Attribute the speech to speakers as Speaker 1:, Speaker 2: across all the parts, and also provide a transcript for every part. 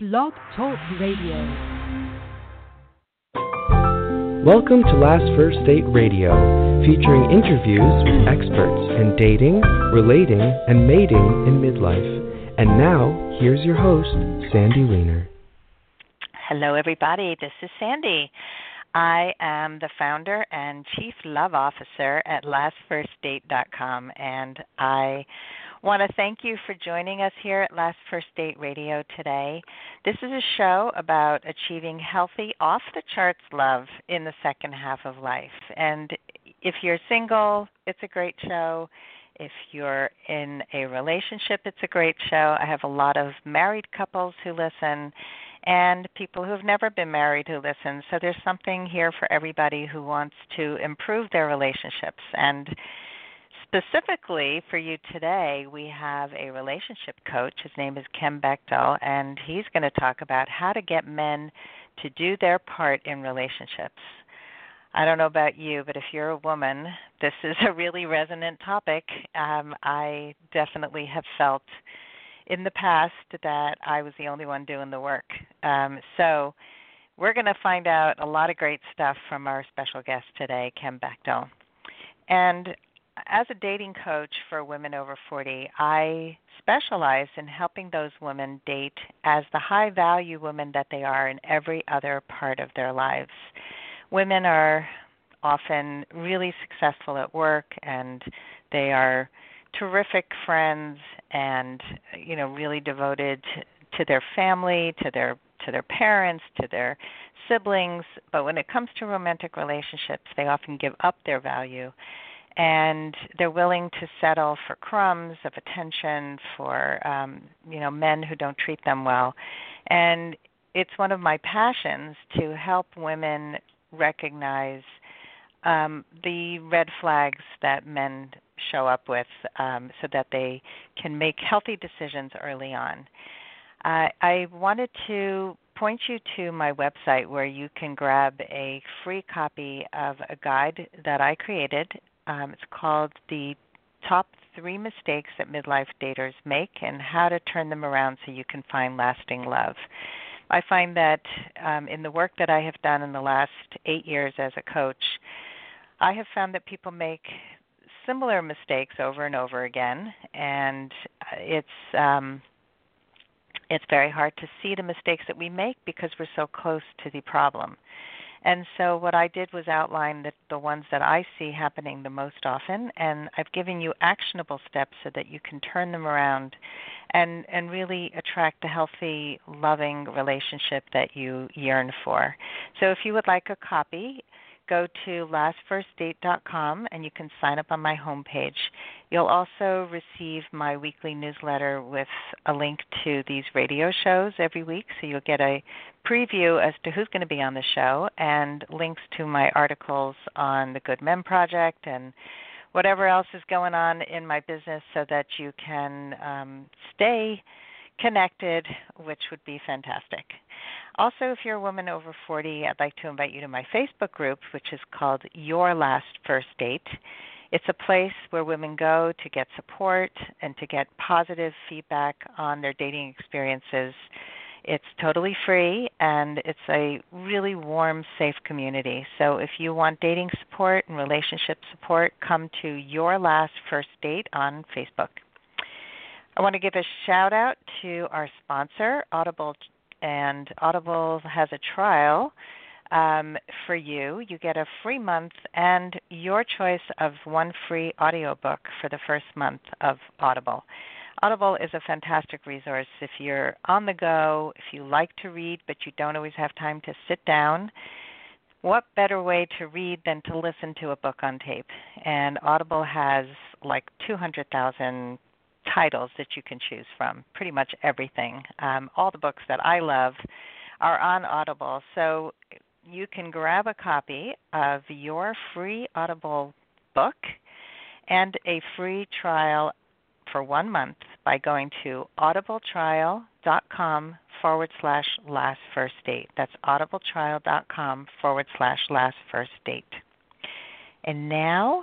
Speaker 1: Blog Talk Radio.
Speaker 2: Welcome to Last First Date Radio, featuring interviews with experts in dating, relating, and mating in midlife. And now, here's your host, Sandy Weiner.
Speaker 3: Hello, everybody. This is Sandy. I am the founder and chief love officer at lastfirstdate.com, and I want to thank you for joining us here at Last First Date Radio today. This is a show about achieving healthy, off the charts love in the second half of life. And if you're single, it's a great show. If you're in a relationship, it's a great show. I have a lot of married couples who listen and people who have never been married who listen. So there's something here for everybody who wants to improve their relationships. And specifically for you today, we have a relationship coach. His name is Ken Bechtel, and he's going to talk about how to get men to do their part in relationships. I don't know about you, but if you're a woman, this is a really resonant topic. Um, I definitely have felt in the past that I was the only one doing the work. Um, so we're going to find out a lot of great stuff from our special guest today, Ken Bechtel. And as a dating coach for women over 40, I specialize in helping those women date as the high value women that they are in every other part of their lives. Women are often really successful at work and they are terrific friends and you know really devoted to their family, to their to their parents, to their siblings, but when it comes to romantic relationships, they often give up their value and they're willing to settle for crumbs of attention for um you know men who don't treat them well and it's one of my passions to help women recognize um the red flags that men show up with um, so that they can make healthy decisions early on. Uh, I wanted to point you to my website where you can grab a free copy of a guide that I created. Um, it's called The Top Three Mistakes That Midlife Daters Make and How to Turn Them Around So You Can Find Lasting Love. I find that um, in the work that I have done in the last eight years as a coach, I have found that people make similar mistakes over and over again, and it's um, it's very hard to see the mistakes that we make because we're so close to the problem. And so what I did was outline the, the ones that I see happening the most often, and I've given you actionable steps so that you can turn them around and and really attract the healthy, loving relationship that you yearn for. So if you would like a copy, go to lastfirstdate.com and you can sign up on my homepage. You'll also receive my weekly newsletter with a link to these radio shows every week, so you'll get a preview as to who's going to be on the show and links to my articles on the Good Men Project and whatever else is going on in my business so that you can um, stay connected, which would be fantastic. Also, if you're a woman over 40, I'd like to invite you to my Facebook group, which is called Your Last First Date. It's a place where women go to get support and to get positive feedback on their dating experiences. It's totally free and it's a really warm, safe community. So if you want dating support and relationship support, come to Your Last First Date on Facebook. I want to give a shout out to our sponsor, Audible, and Audible has a trial um, for you. You get a free month and your choice of one free audiobook for the first month of Audible. Audible is a fantastic resource if you're on the go, if you like to read but you don't always have time to sit down. What better way to read than to listen to a book on tape? And Audible has like 200,000 titles that you can choose from, pretty much everything. Um, all the books that I love are on Audible, so you can grab a copy of your free Audible book and a free trial for one month by going to audibletrial.com forward slash last first date. That's audibletrial.com forward slash last first date. And now,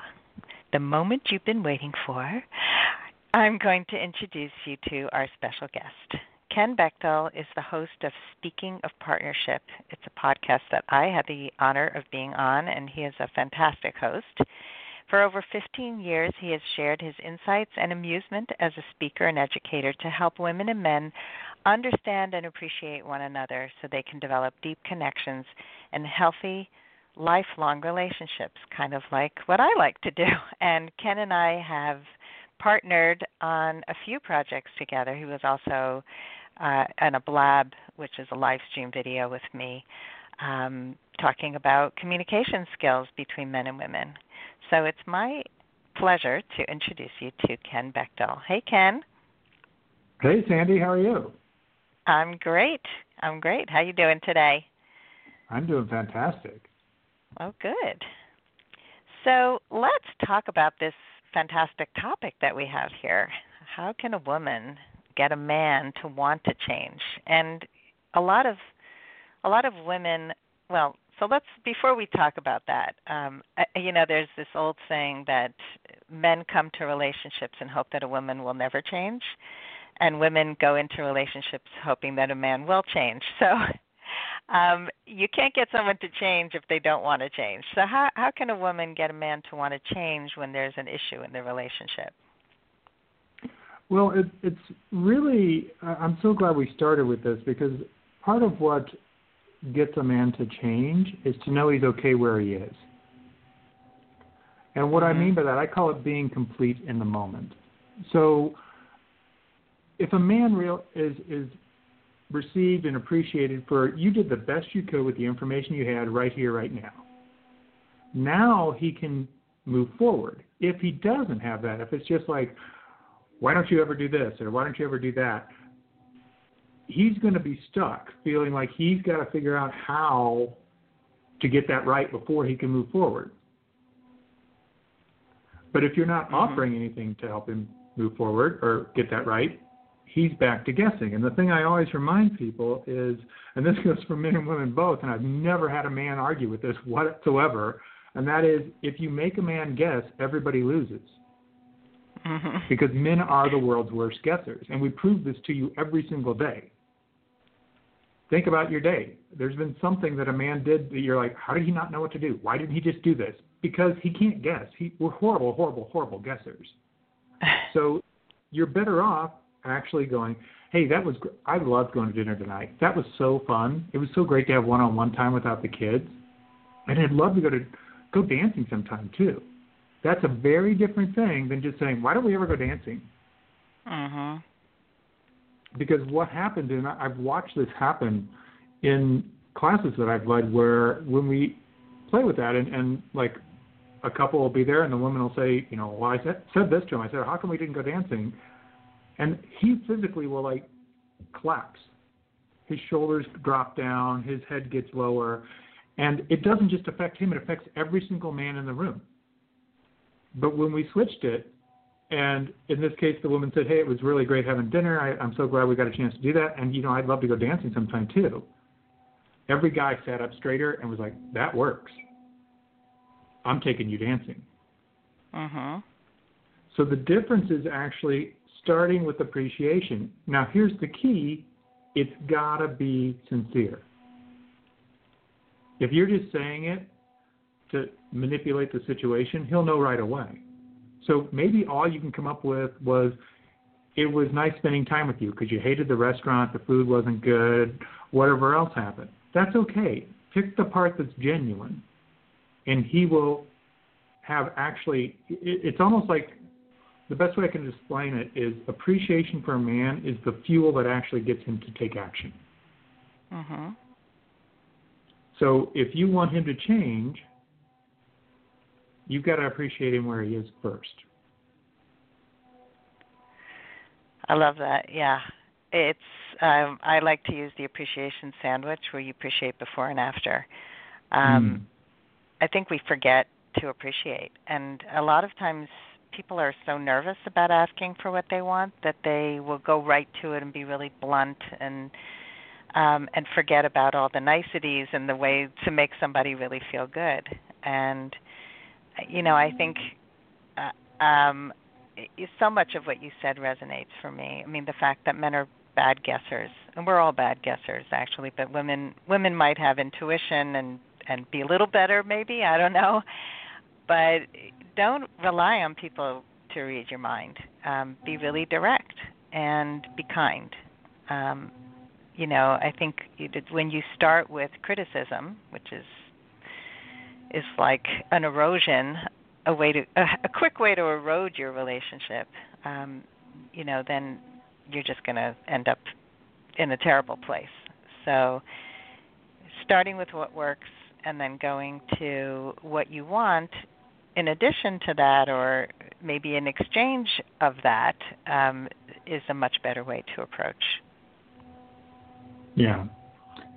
Speaker 3: the moment you've been waiting for. I'm going to introduce you to our special guest. Ken Bechtel is the host of Speaking of Partnership. It's a podcast that I had the honor of being on, and he is a fantastic host. For over 15 years, he has shared his insights and amusement as a speaker and educator to help women and men understand and appreciate one another so they can develop deep connections and healthy, lifelong relationships, kind of like what I like to do. And Ken and I have partnered on a few projects together. He was also uh, on a blab, which is a live stream video with me, um, talking about communication skills between men and women. So it's my pleasure to introduce you to Ken Bechtel. Hey, Ken.
Speaker 4: Hey, Sandy. How are you?
Speaker 3: I'm great. I'm great. How are you doing today?
Speaker 4: I'm doing fantastic.
Speaker 3: Oh, good. So let's talk about this fantastic topic that we have here. How can a woman get a man to want to change? And a lot of a lot of women, well, so let's before we talk about that, um, you know, there's this old saying that men come to relationships and hope that a woman will never change, and women go into relationships hoping that a man will change. So um, you can't get someone to change if they don't want to change. So how how can a woman get a man to want to change when there's an issue in the relationship?
Speaker 4: Well, it, it's really I'm so glad we started with this because part of what gets a man to change is to know he's okay where he is. And what mm-hmm. I mean by that, I call it being complete in the moment. So if a man real is is received and appreciated for you did the best you could with the information you had right here, right now. Now he can move forward. If he doesn't have that, if it's just like, why don't you ever do this or why don't you ever do that, he's going to be stuck feeling like he's got to figure out how to get that right before he can move forward. But if you're not mm-hmm. offering anything to help him move forward or get that right, he's back to guessing. And the thing I always remind people is, and this goes for men and women both, and I've never had a man argue with this whatsoever, and that is if you make a man guess, everybody loses. Mm-hmm. Because men are the world's worst guessers. And we prove this to you every single day. Think about your day. There's been something that a man did that you're like, how did he not know what to do? Why didn't he just do this? Because he can't guess. He, we're horrible, horrible, horrible guessers. so you're better off actually going, hey, that was I loved going to dinner tonight. That was so fun. It was so great to have one-on-one time without the kids, and I'd love to go to go dancing sometime too. That's a very different thing than just saying, why don't we ever go dancing?
Speaker 3: Uh-huh.
Speaker 4: Because what happens, and I've watched this happen in classes that I've led, where when we play with that, and, and like a couple will be there, and the woman will say, you know, well, I said, said this to him. I said, how come we didn't go dancing? And he physically will like collapse. His shoulders drop down, his head gets lower, and it doesn't just affect him; it affects every single man in the room. But when we switched it, and in this case, the woman said, "Hey, it was really great having dinner. I, I'm so glad we got a chance to do that, and you know, I'd love to go dancing sometime too." Every guy sat up straighter and was like, "That works. I'm taking you dancing."
Speaker 3: Uh-huh.
Speaker 4: So the difference is actually starting with appreciation. Now, here's the key it's got to be sincere. If you're just saying it to manipulate the situation, he'll know right away. So maybe all you can come up with was, it was nice spending time with you because you hated the restaurant, the food wasn't good, whatever else happened. That's okay. Pick the part that's genuine, and he will have actually. It's almost like the best way I can explain it is appreciation for a man is the fuel that actually gets him to take action.
Speaker 3: Mm-hmm.
Speaker 4: So if you want him to change, you've got to appreciate him where he is first.
Speaker 3: I love that. Yeah. It's um I like to use the appreciation sandwich where you appreciate before and after. Um mm. I think we forget to appreciate and a lot of times people are so nervous about asking for what they want that they will go right to it and be really blunt and um and forget about all the niceties and the way to make somebody really feel good and you know i think uh, um so much of what you said resonates for me i mean the fact that men are bad guessers, and we're all bad guessers actually. But women women might have intuition and and be a little better, maybe I don't know. But don't rely on people to read your mind. Um, be really direct and be kind. Um, you know, I think when you start with criticism, which is is like an erosion, a way to a, a quick way to erode your relationship. Um, you know, then you're just going to end up in a terrible place. So, starting with what works and then going to what you want in addition to that, or maybe in exchange of that, um, is a much better way to approach.
Speaker 4: Yeah.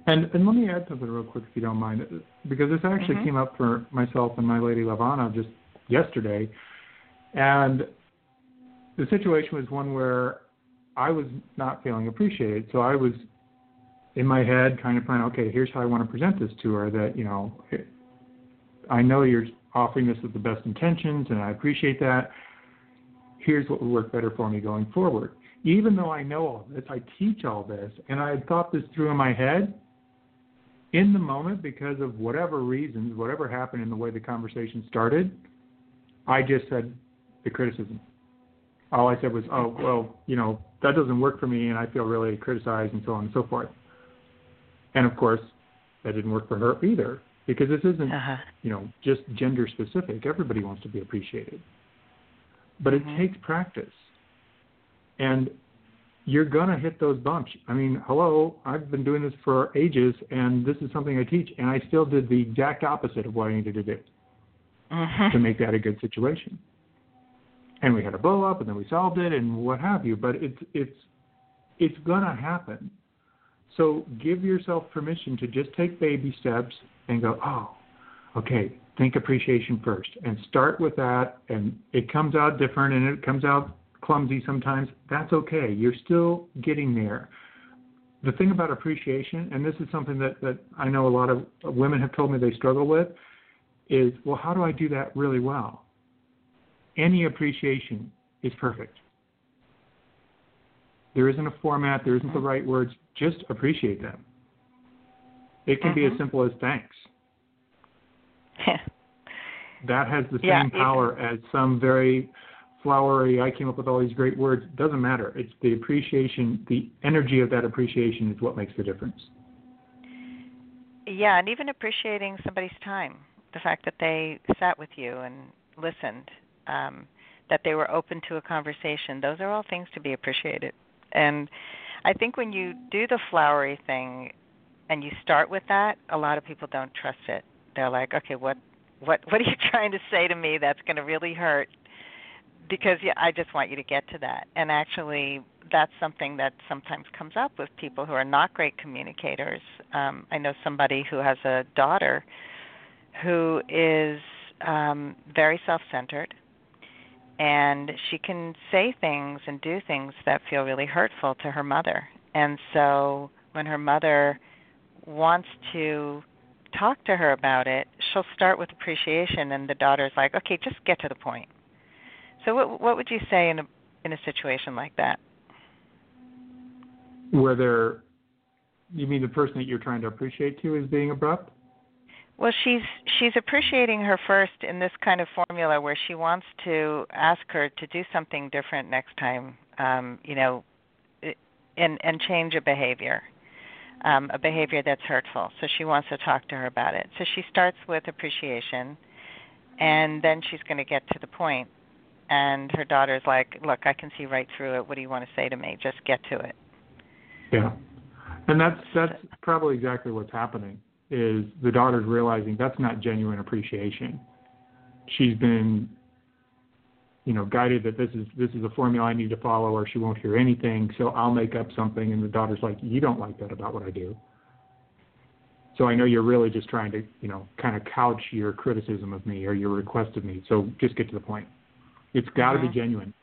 Speaker 4: And and let me add something real quick if you don't mind, because this actually
Speaker 3: mm-hmm.
Speaker 4: came up for myself and my lady Lavana just yesterday, and the situation was one where I was not feeling appreciated, so I was in my head kind of planning, okay, here's how I want to present this to her. That you know, I know you're offering this with the best intentions, and I appreciate that. Here's what would work better for me going forward. Even though I know all this, I teach all this, and I had thought this through in my head. In the moment, because of whatever reasons, whatever happened in the way the conversation started, I just said the criticism. All I said was, "Oh, well, you know, that doesn't work for me, and I feel really criticized, and so on and so forth." And of course, that didn't work for her either because this isn't uh-huh. you know just gender specific everybody wants to be appreciated. But mm-hmm. it takes practice. And you're going to hit those bumps. I mean hello i've been doing this for ages and this is something i teach and i still did the exact opposite of what i needed to do
Speaker 3: mm-hmm.
Speaker 4: to make that a good situation. And we had a blow up and then we solved it and what have you. But it's it's it's going to happen so give yourself permission to just take baby steps and go, oh, okay, think appreciation first, and start with that. And it comes out different, and it comes out clumsy sometimes. That's okay. You're still getting there. The thing about appreciation, and this is something that, that I know a lot of women have told me they struggle with, is well, how do I do that really well? Any appreciation is perfect. There isn't a format, there isn't the mm-hmm. right words, just appreciate them. It can mm-hmm. be as mm-hmm. simple as thanks. that has the same
Speaker 3: yeah,
Speaker 4: power as some very flowery, I came up with all these great words. It doesn't matter. It's the appreciation, the energy of that appreciation is what makes the difference.
Speaker 3: Yeah, and even appreciating somebody's time, the fact that they sat with you and listened, um, that they were open to a conversation, those are all things to be appreciated. And I think when you do the flowery thing, and you start with that, a lot of people don't trust it. They're like, okay, what what what are you trying to say to me that's going to really hurt? Because yeah, I just want you to get to that. And actually, that's something that sometimes comes up with people who are not great communicators. Um, I know somebody who has a daughter who is um, very self-centered, and she can say things and do things that feel really hurtful to her mother. And so when her mother wants to talk to her about it, she'll start with appreciation, and the daughter's like, "Okay, just get to the point." So, what what would you say in a in a situation like that?
Speaker 4: Where you mean the person that you're trying to appreciate to is being abrupt?
Speaker 3: Well, she's she's appreciating her first in this kind of formula where she wants to ask her to do something different next time, um, you know, and and change a behavior um, a behavior that's hurtful. So she wants to talk to her about it. So she starts with appreciation, and then she's going to get to the point. And her daughter's like, "Look, I can see right through it. What do you want to say to me? Just get to it."
Speaker 4: Yeah, and that's that's probably exactly what's happening. Is the daughter's realizing that's not genuine appreciation. She's been you know, guided that this is this is a formula I need to follow, or she won't hear anything. So I'll make up something, and the daughter's like, "You don't like that about what I do." So I know you're really just trying to, you know, kind of couch your criticism of me or your request of me. So just get to the point. It's got to mm-hmm. be genuine.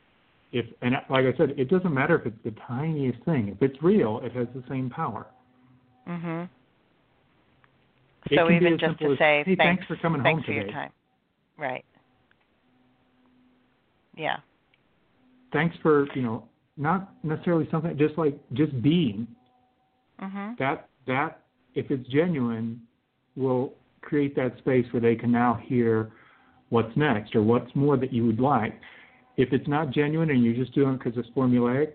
Speaker 4: If and like I said, it doesn't matter if it's the tiniest thing. If it's real, it has the same power.
Speaker 3: Mhm. So even just to
Speaker 4: as,
Speaker 3: say
Speaker 4: hey,
Speaker 3: thanks,
Speaker 4: thanks for coming
Speaker 3: thanks
Speaker 4: home
Speaker 3: for
Speaker 4: today.
Speaker 3: your time. Right. Yeah.
Speaker 4: Thanks for, you know, not necessarily something just like just being.
Speaker 3: Mm-hmm.
Speaker 4: That that if it's genuine, will create that space where they can now hear what's next or what's more that you would like. If it's not genuine and you're just doing it because it's formulaic,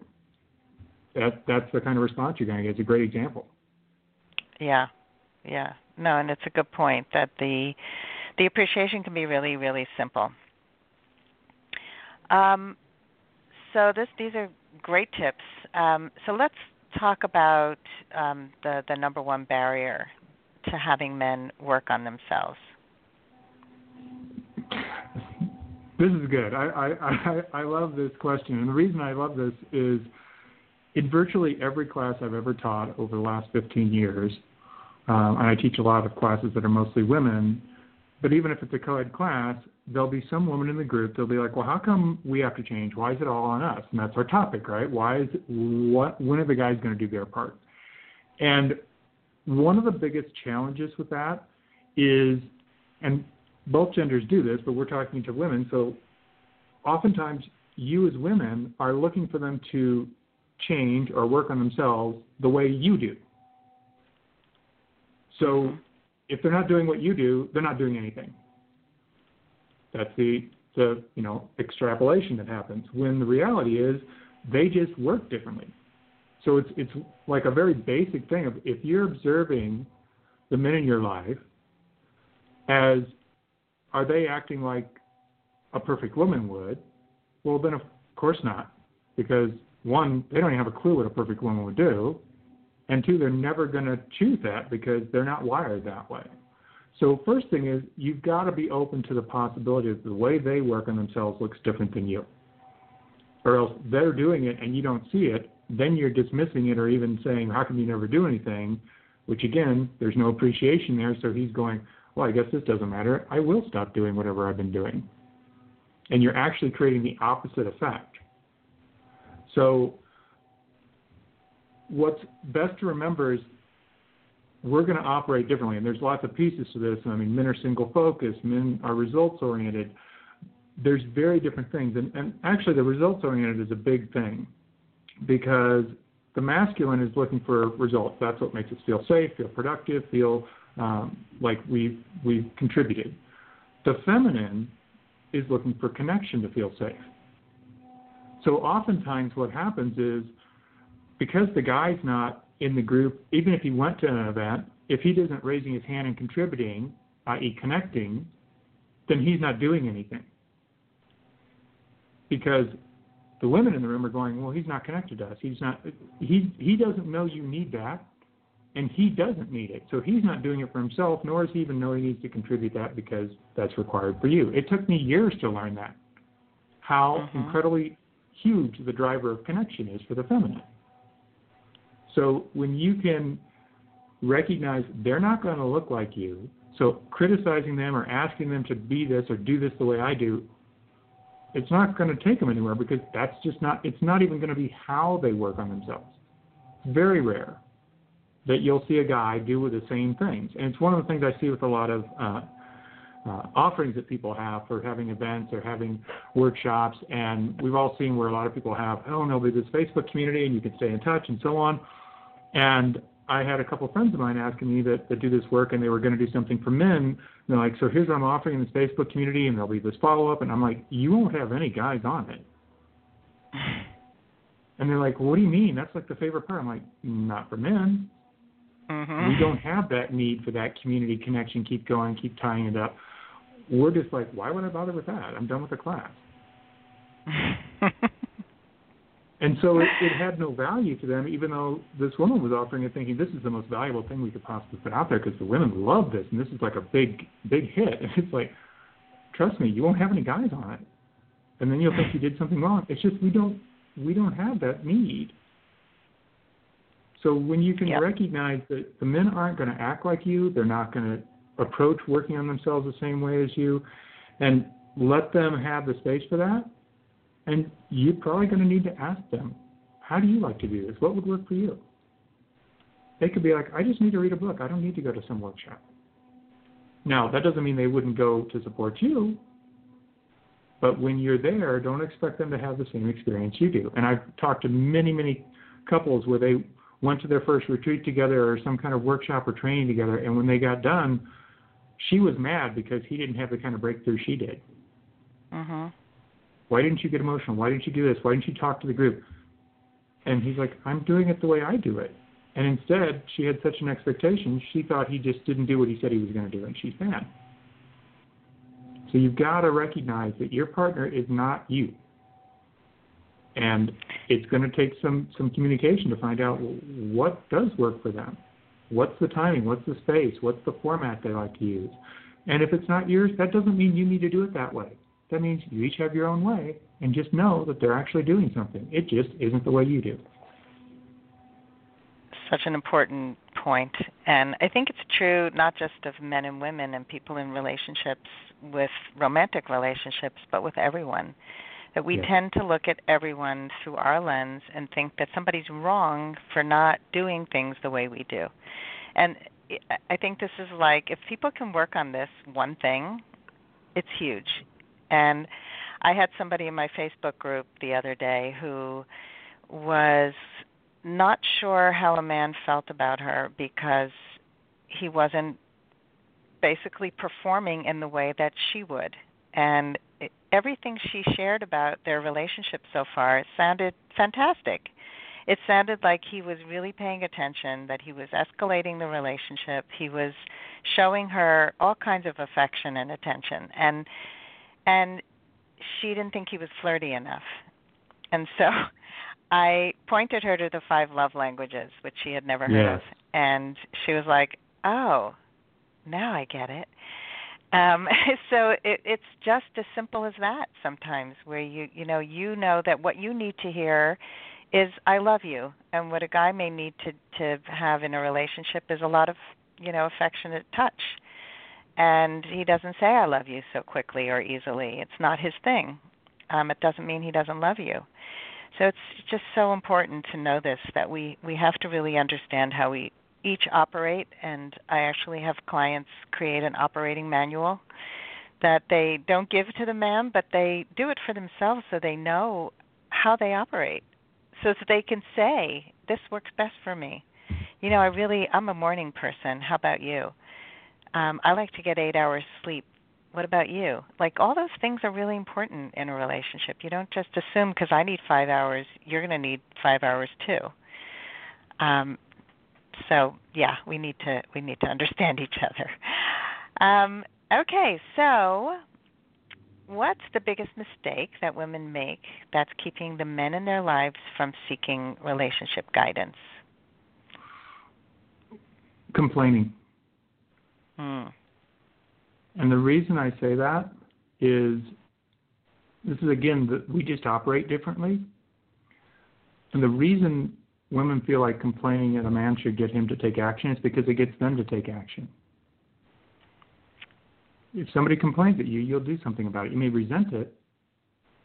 Speaker 4: that that's the kind of response you're going to get. It's a great example.
Speaker 3: Yeah, yeah. No, and it's a good point that the the appreciation can be really, really simple. Um, so this these are great tips. Um, so let's talk about um, the the number one barrier to having men work on themselves.
Speaker 4: This is good. I, I, I, I love this question. And the reason I love this is in virtually every class I've ever taught over the last 15 years, um, and I teach a lot of classes that are mostly women, but even if it's a co ed class, there'll be some woman in the group, they'll be like, well, how come we have to change? Why is it all on us? And that's our topic, right? Why is it, what, when are the guys going to do their part? And one of the biggest challenges with that is, and both genders do this, but we're talking to women. So oftentimes, you as women are looking for them to change or work on themselves the way you do. So if they're not doing what you do, they're not doing anything. That's the the you know extrapolation that happens when the reality is they just work differently. So it's it's like a very basic thing of if you're observing the men in your life as are they acting like a perfect woman would? Well, then of course not, because one, they don't even have a clue what a perfect woman would do, and two, they're never going to choose that because they're not wired that way. So first thing is you've got to be open to the possibility that the way they work on themselves looks different than you. Or else they're doing it and you don't see it, then you're dismissing it or even saying, How come you never do anything? Which again, there's no appreciation there, so he's going, Well, I guess this doesn't matter. I will stop doing whatever I've been doing. And you're actually creating the opposite effect. So what's best to remember is we're going to operate differently, and there's lots of pieces to this. I mean, men are single focused, men are results oriented. There's very different things, and, and actually, the results oriented is a big thing because the masculine is looking for results. That's what makes us feel safe, feel productive, feel um, like we've we've contributed. The feminine is looking for connection to feel safe. So oftentimes, what happens is because the guy's not in the group, even if he went to an event, if he isn't raising his hand and contributing, i.e., connecting, then he's not doing anything. Because the women in the room are going, well, he's not connected to us. He's not. He he doesn't know you need that, and he doesn't need it. So he's not doing it for himself, nor does he even know he needs to contribute that because that's required for you. It took me years to learn that. How
Speaker 3: Mhm.
Speaker 4: incredibly huge the driver of connection is for the feminine. So when you can recognize they're not going to look like you, so criticizing them or asking them to be this or do this the way I do, it's not going to take them anywhere because that's just not, it's not even going to be how they work on themselves. Very rare that you'll see a guy do with the same things. And it's one of the things I see with a lot of uh, uh, offerings that people have for having events or having workshops. And we've all seen where a lot of people have, oh, no, there's this Facebook community and you can stay in touch and so on. And I had a couple of friends of mine asking me that, that do this work and they were going to do something for men. And they're like, so here's what I'm offering in this Facebook community and there'll be this follow up. And I'm like, you won't have any guys on it. And they're like, what do you mean? That's like the favorite part. I'm like, not for men.
Speaker 3: Mm-hmm.
Speaker 4: We don't have that need for that community connection. Keep going, keep tying it up. We're just like, why would I bother with that? I'm done with the class. And so it, it had no value to them, even though this woman was offering it, thinking this is the most valuable thing we could possibly put out there because the women love this, and this is like a big, big hit. And it's like, trust me, you won't have any guys on it, and then you'll think you did something wrong. It's just we don't, we don't have that need. So when you can
Speaker 3: Yep.
Speaker 4: recognize that the men aren't going to act like you, they're not going to approach working on themselves the same way as you, and let them have the space for that, and you're probably going to need to ask them, how do you like to do this? What would work for you? They could be like, I just need to read a book. I don't need to go to some workshop. Now, that doesn't mean they wouldn't go to support you, But when you're there, don't expect them to have the same experience you do. And I've talked to many, many couples where they went to their first retreat together or some kind of workshop or training together, and when they got done, she was mad because he didn't have the kind of breakthrough she did.
Speaker 3: Mm-hmm.
Speaker 4: Why didn't you get emotional? Why didn't you do this? Why didn't you talk to the group? And he's like, I'm doing it the way I do it. And instead, she had such an expectation, she thought he just didn't do what he said he was going to do, and she's mad. So you've got to recognize that your partner is not you. And it's going to take some, some communication to find out what does work for them. What's the timing? What's the space? What's the format they like to use? And if it's not yours, that doesn't mean you need to do it that way. That means you each have your own way and just know that they're actually doing something. It just isn't the way you do.
Speaker 3: Such an important point. And I think it's true not just of men and women and people in relationships with romantic relationships, but with everyone. That we tend to look at everyone through our lens and think that somebody's wrong for not doing things the way we do. And I think this is like if people can work on this one thing, it's huge. And I had somebody in my Facebook group the other day who was not sure how a man felt about her because he wasn't basically performing in the way that she would. And everything she shared about their relationship so far sounded fantastic. It sounded like he was really paying attention, that he was escalating the relationship, he was showing her all kinds of affection and attention. And and she didn't think he was flirty enough. And so I pointed her to the five love languages, which she had never heard of. And she was like, "Oh, now I get it." Um, so it, it's just as simple as that sometimes, where you you know you know that what you need to hear is "I love you," and what a guy may need to to have in a relationship is a lot of you know affectionate touch and he doesn't say I love you so quickly or easily. It's not his thing. Um, it doesn't mean he doesn't love you. So it's just so important to know this that we we have to really understand how we each operate and I actually have clients create an operating manual that they don't give to the man but they do it for themselves so they know how they operate so that they can say this works best for me. You know, I really I'm a morning person. How about you? Um, I like to get eight hours sleep. What about you? Like all those things are really important in a relationship. You don't just assume because I need five hours, you're going to need five hours too. Um, so yeah, we need to we need to understand each other. Um, okay, so what's the biggest mistake that women make that's keeping the men in their lives from seeking relationship guidance?
Speaker 4: Complaining.
Speaker 3: Hmm.
Speaker 4: And the reason I say that is this is again that we just operate differently. And the reason women feel like complaining that a man should get him to take action is because it gets them to take action. If somebody complains at you, you'll do something about it. You may resent it,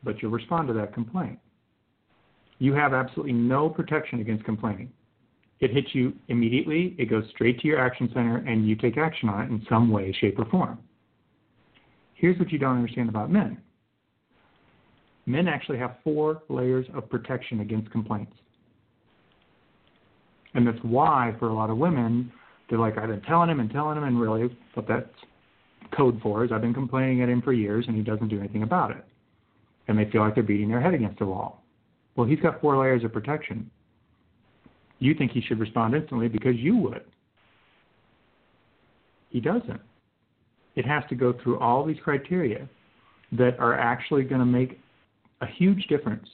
Speaker 4: but you'll respond to that complaint. You have absolutely no protection against complaining. It hits you immediately, it goes straight to your action center, and you take action on it in some way, shape, or form. Here's what you don't understand about men men actually have four layers of protection against complaints. And that's why, for a lot of women, they're like, I've been telling him and telling him, and really, what that's code for is I've been complaining at him for years, and he doesn't do anything about it. And they feel like they're beating their head against a wall. Well, he's got four layers of protection. You think he should respond instantly because you would. He doesn't. It has to go through all these criteria that are actually going to make a huge difference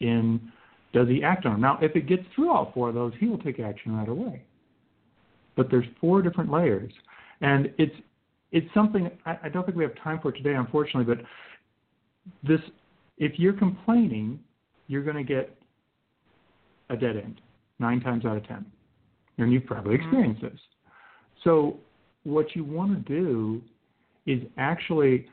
Speaker 4: in does he act on them. Now, if it gets through all four of those, he will take action right away. But there's four different layers, and it's it's something I, I don't think we have time for today, unfortunately. But this, if you're complaining, you're going to get a dead end nine times out of ten, and you've probably
Speaker 3: Mm-hmm.
Speaker 4: experienced this. So, what you want to do is actually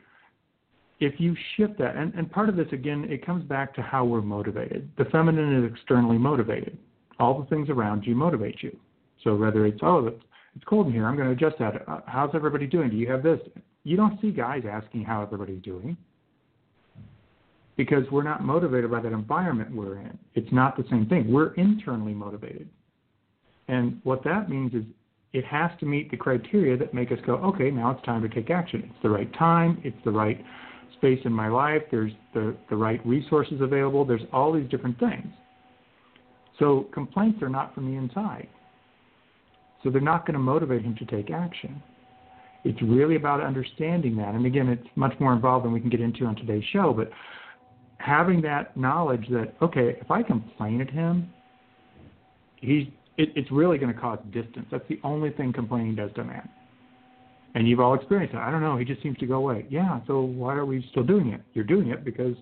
Speaker 4: if you shift that, and, and part of this, again, it comes back to how we're motivated. The feminine is externally motivated. All the things around you motivate you. So whether it's, oh, it's cold in here, I'm going to adjust that. Uh, How's everybody doing? Do you have this? You don't see guys asking how everybody's doing. Because we're not motivated by that environment we're in. It's not the same thing. We're internally motivated. And what that means is it has to meet the criteria that make us go, okay, now it's time to take action. It's the right time, it's the right space in my life, there's the, the right resources available, there's all these different things. So complaints are not from the inside. So they're not going to motivate him to take action. It's really about understanding that. And again, it's much more involved than we can get into on today's show, but having that knowledge that, okay, if I complain at him, he's it, it's really going to cause distance. That's the only thing complaining does to a man. And you've all experienced it. I don't know. He just seems to go away. Yeah. So why are we still doing it? You're doing it because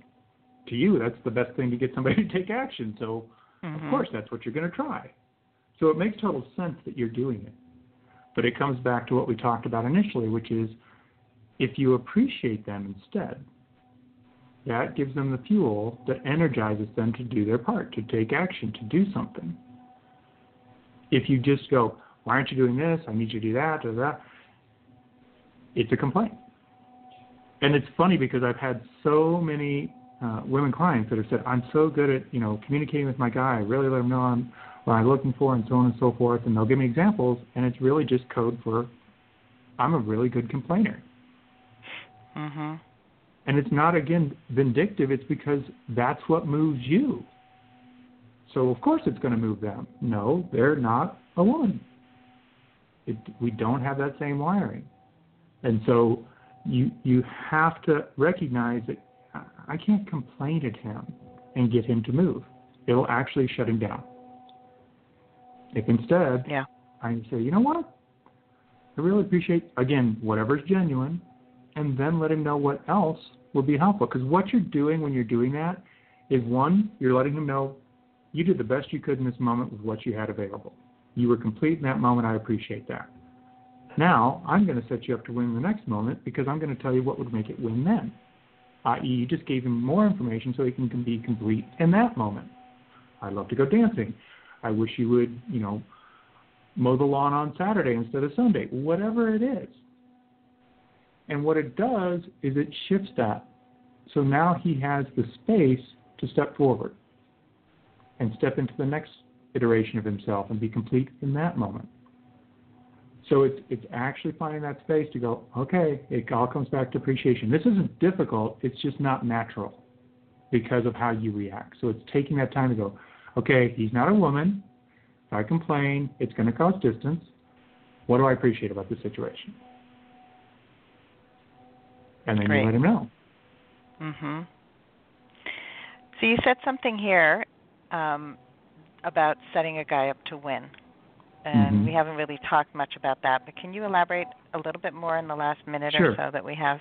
Speaker 4: to you that's the best thing to get somebody to take action. So mm-hmm. of course that's what you're going to try. So it makes total sense that you're doing it. But it comes back to what we talked about initially, which is if you appreciate them instead, that gives them the fuel that energizes them to do their part, to take action, to do something. If you just go, why aren't you doing this? I need you to do that, or that, it's a complaint. And it's funny because I've had so many uh, women clients that have said, I'm so good at, you know, communicating with my guy. I really let him know I'm, what I'm looking for and so on and so forth. And they'll give me examples, and it's really just code for I'm a really good complainer.
Speaker 3: Mm-hmm.
Speaker 4: And it's not, again, vindictive. It's because that's what moves you. So of course it's going to move them. No, they're not a woman. It, we don't have that same wiring, and so you you have to recognize that I can't complain at him and get him to move. It'll actually shut him down. If instead
Speaker 3: yeah.
Speaker 4: I say, you know what, I really appreciate again whatever's genuine, and then let him know what else will be helpful. Because what you're doing when you're doing that is one, you're letting him know you did the best you could in this moment with what you had available. You were complete in that moment. I appreciate that. Now, I'm going to set you up to win the next moment because I'm going to tell you what would make it win then. I.e., you just gave him more information so he can be complete in that moment. I'd love to go dancing. I wish you would, you know, mow the lawn on Saturday instead of Sunday. Whatever it is. And what it does is it shifts that. So now he has the space to step forward and step into the next iteration of himself and be complete in that moment. So it's it's actually finding that space to go, okay, it all comes back to appreciation. This isn't difficult, it's just not natural because of how you react. So it's taking that time to go, okay, he's not a woman. If I complain, it's going to cause distance. What do I appreciate about this situation? And then
Speaker 3: Great.
Speaker 4: you let him know.
Speaker 3: Mhm. So you said something here um, about setting a guy up to win. And
Speaker 4: mm-hmm.
Speaker 3: we haven't really talked much about that, but can you elaborate a little bit more in the last minute
Speaker 4: sure.
Speaker 3: or so that we have?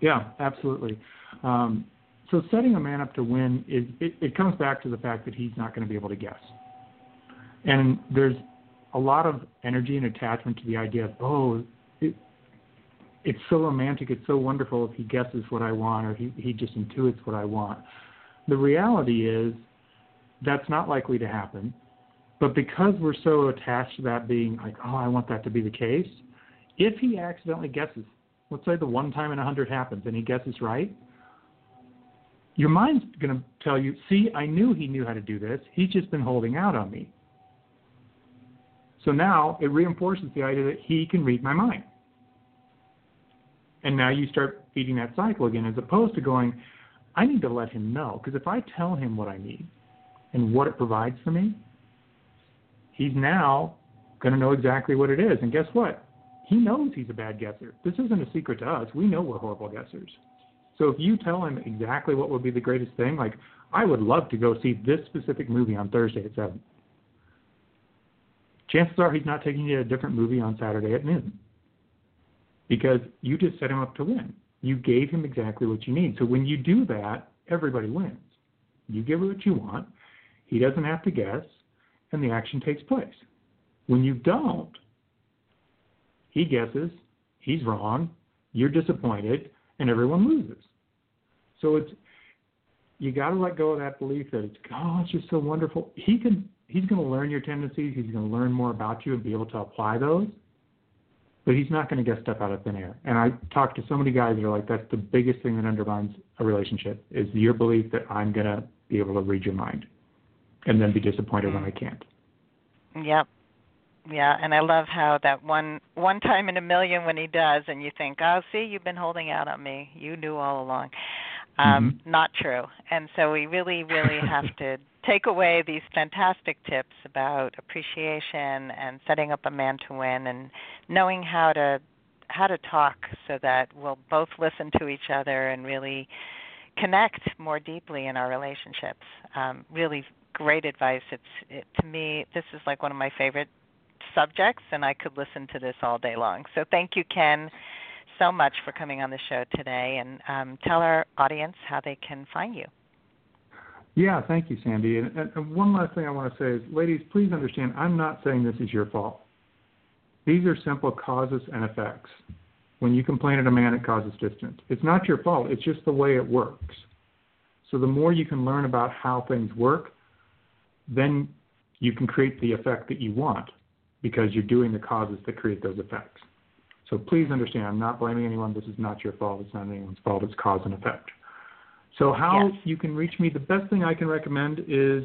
Speaker 4: Yeah, absolutely. Um, so setting a man up to win is it, it comes back to the fact that he's not going to be able to guess. And there's a lot of energy and attachment to the idea of, oh, it's so romantic, it's so wonderful if he guesses what I want or he, he just intuits what I want. The reality is that's not likely to happen. But because we're so attached to that being like, oh, I want that to be the case, if he accidentally guesses, let's say the one time in a hundred happens and he guesses right, your mind's going to tell you, see, I knew he knew how to do this. He's just been holding out on me. So now it reinforces the idea that he can read my mind. And now you start feeding that cycle again as opposed to going, I need to let him know. Because if I tell him what I need, and what it provides for me, he's now going to know exactly what it is. And guess what? He knows he's a bad guesser. This isn't a secret to us. We know we're horrible guessers. So if you tell him exactly what would be the greatest thing, like, I would love to go see this specific movie on Thursday at 7. Chances are he's not taking you to a different movie on Saturday at noon. Because you just set him up to win. You gave him exactly what you need. So when you do that, everybody wins. You give what you want, he doesn't have to guess, and the action takes place. When you don't, he guesses, he's wrong, you're disappointed, and everyone loses. So it's you got to let go of that belief that it's oh, it's just so wonderful. He can he's going to learn your tendencies. He's going to learn more about you and be able to apply those. But he's not going to get stuff out of thin air. And I talk to so many guys that are like, that's the biggest thing that undermines a relationship is your belief that I'm going to be able to read your mind and then be disappointed mm-hmm. when I can't.
Speaker 3: Yep. Yeah, and I love how that one one time in a million when he does, and you think, "Oh, see, you've been holding out on me. You knew all along." Um, mm-hmm. Not true. And so we really, really have to take away these fantastic tips about appreciation and setting up a man to win, and knowing how to how to talk so that we'll both listen to each other and really connect more deeply in our relationships. Um, really great advice. It's it, to me this is like one of my favorite subjects, and I could listen to this all day long. So thank you, Ken, so much for coming on the show today, and um, tell our audience how they can find you.
Speaker 4: Yeah, thank you, Sandy. And, and one last thing I want to say is, ladies, please understand, I'm not saying this is your fault. These are simple causes and effects. When you complain at a man, it causes distance. It's not your fault. It's just the way it works. So the more you can learn about how things work, then you can create the effect that you want because you're doing the causes that create those effects. So please understand, I'm not blaming anyone. This is not your fault. It's not anyone's fault. It's cause and effect. So how yes. you can reach me, the best thing I can recommend is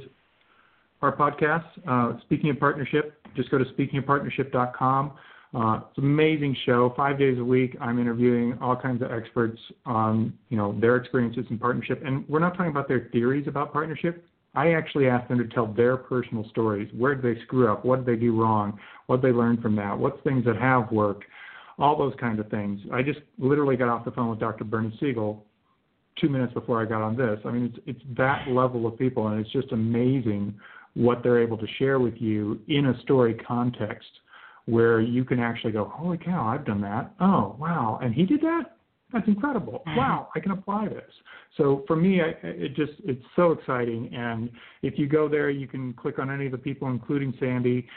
Speaker 4: our podcast, uh, Speaking of Partnership. Just go to speakingofpartnership.com. Uh, it's an amazing show. Five days a week, I'm interviewing all kinds of experts on you know their experiences in partnership, and we're not talking about their theories about partnership. I actually ask them to tell their personal stories. Where did they screw up? What did they do wrong? What did they learn from that? What's things that have worked? All those kinds of things. I just literally got off the phone with Dr. Bernie Siegel two minutes before I got on this. I mean, it's it's that level of people, and it's just amazing what they're able to share with you in a story context where you can actually go, "Holy cow, I've done that! Oh, wow!" And he did that. That's incredible. Mm-hmm. Wow, I can apply this. So for me, I, it just it's so exciting. And if you go there, you can click on any of the people, including Sandy.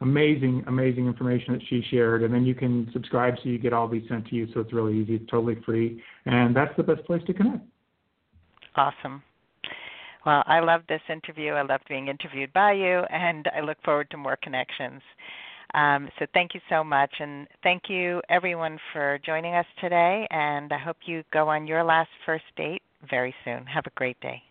Speaker 4: Amazing, amazing information that she shared, and then you can subscribe so you get all these sent to you. So it's really easy, it's totally free, and that's the best place to connect.
Speaker 3: Awesome. Well, I love this interview. I love being interviewed by you, and I look forward to more connections. Um, so thank you so much, and thank you everyone for joining us today. And I hope you go on your last first date very soon. Have a great day.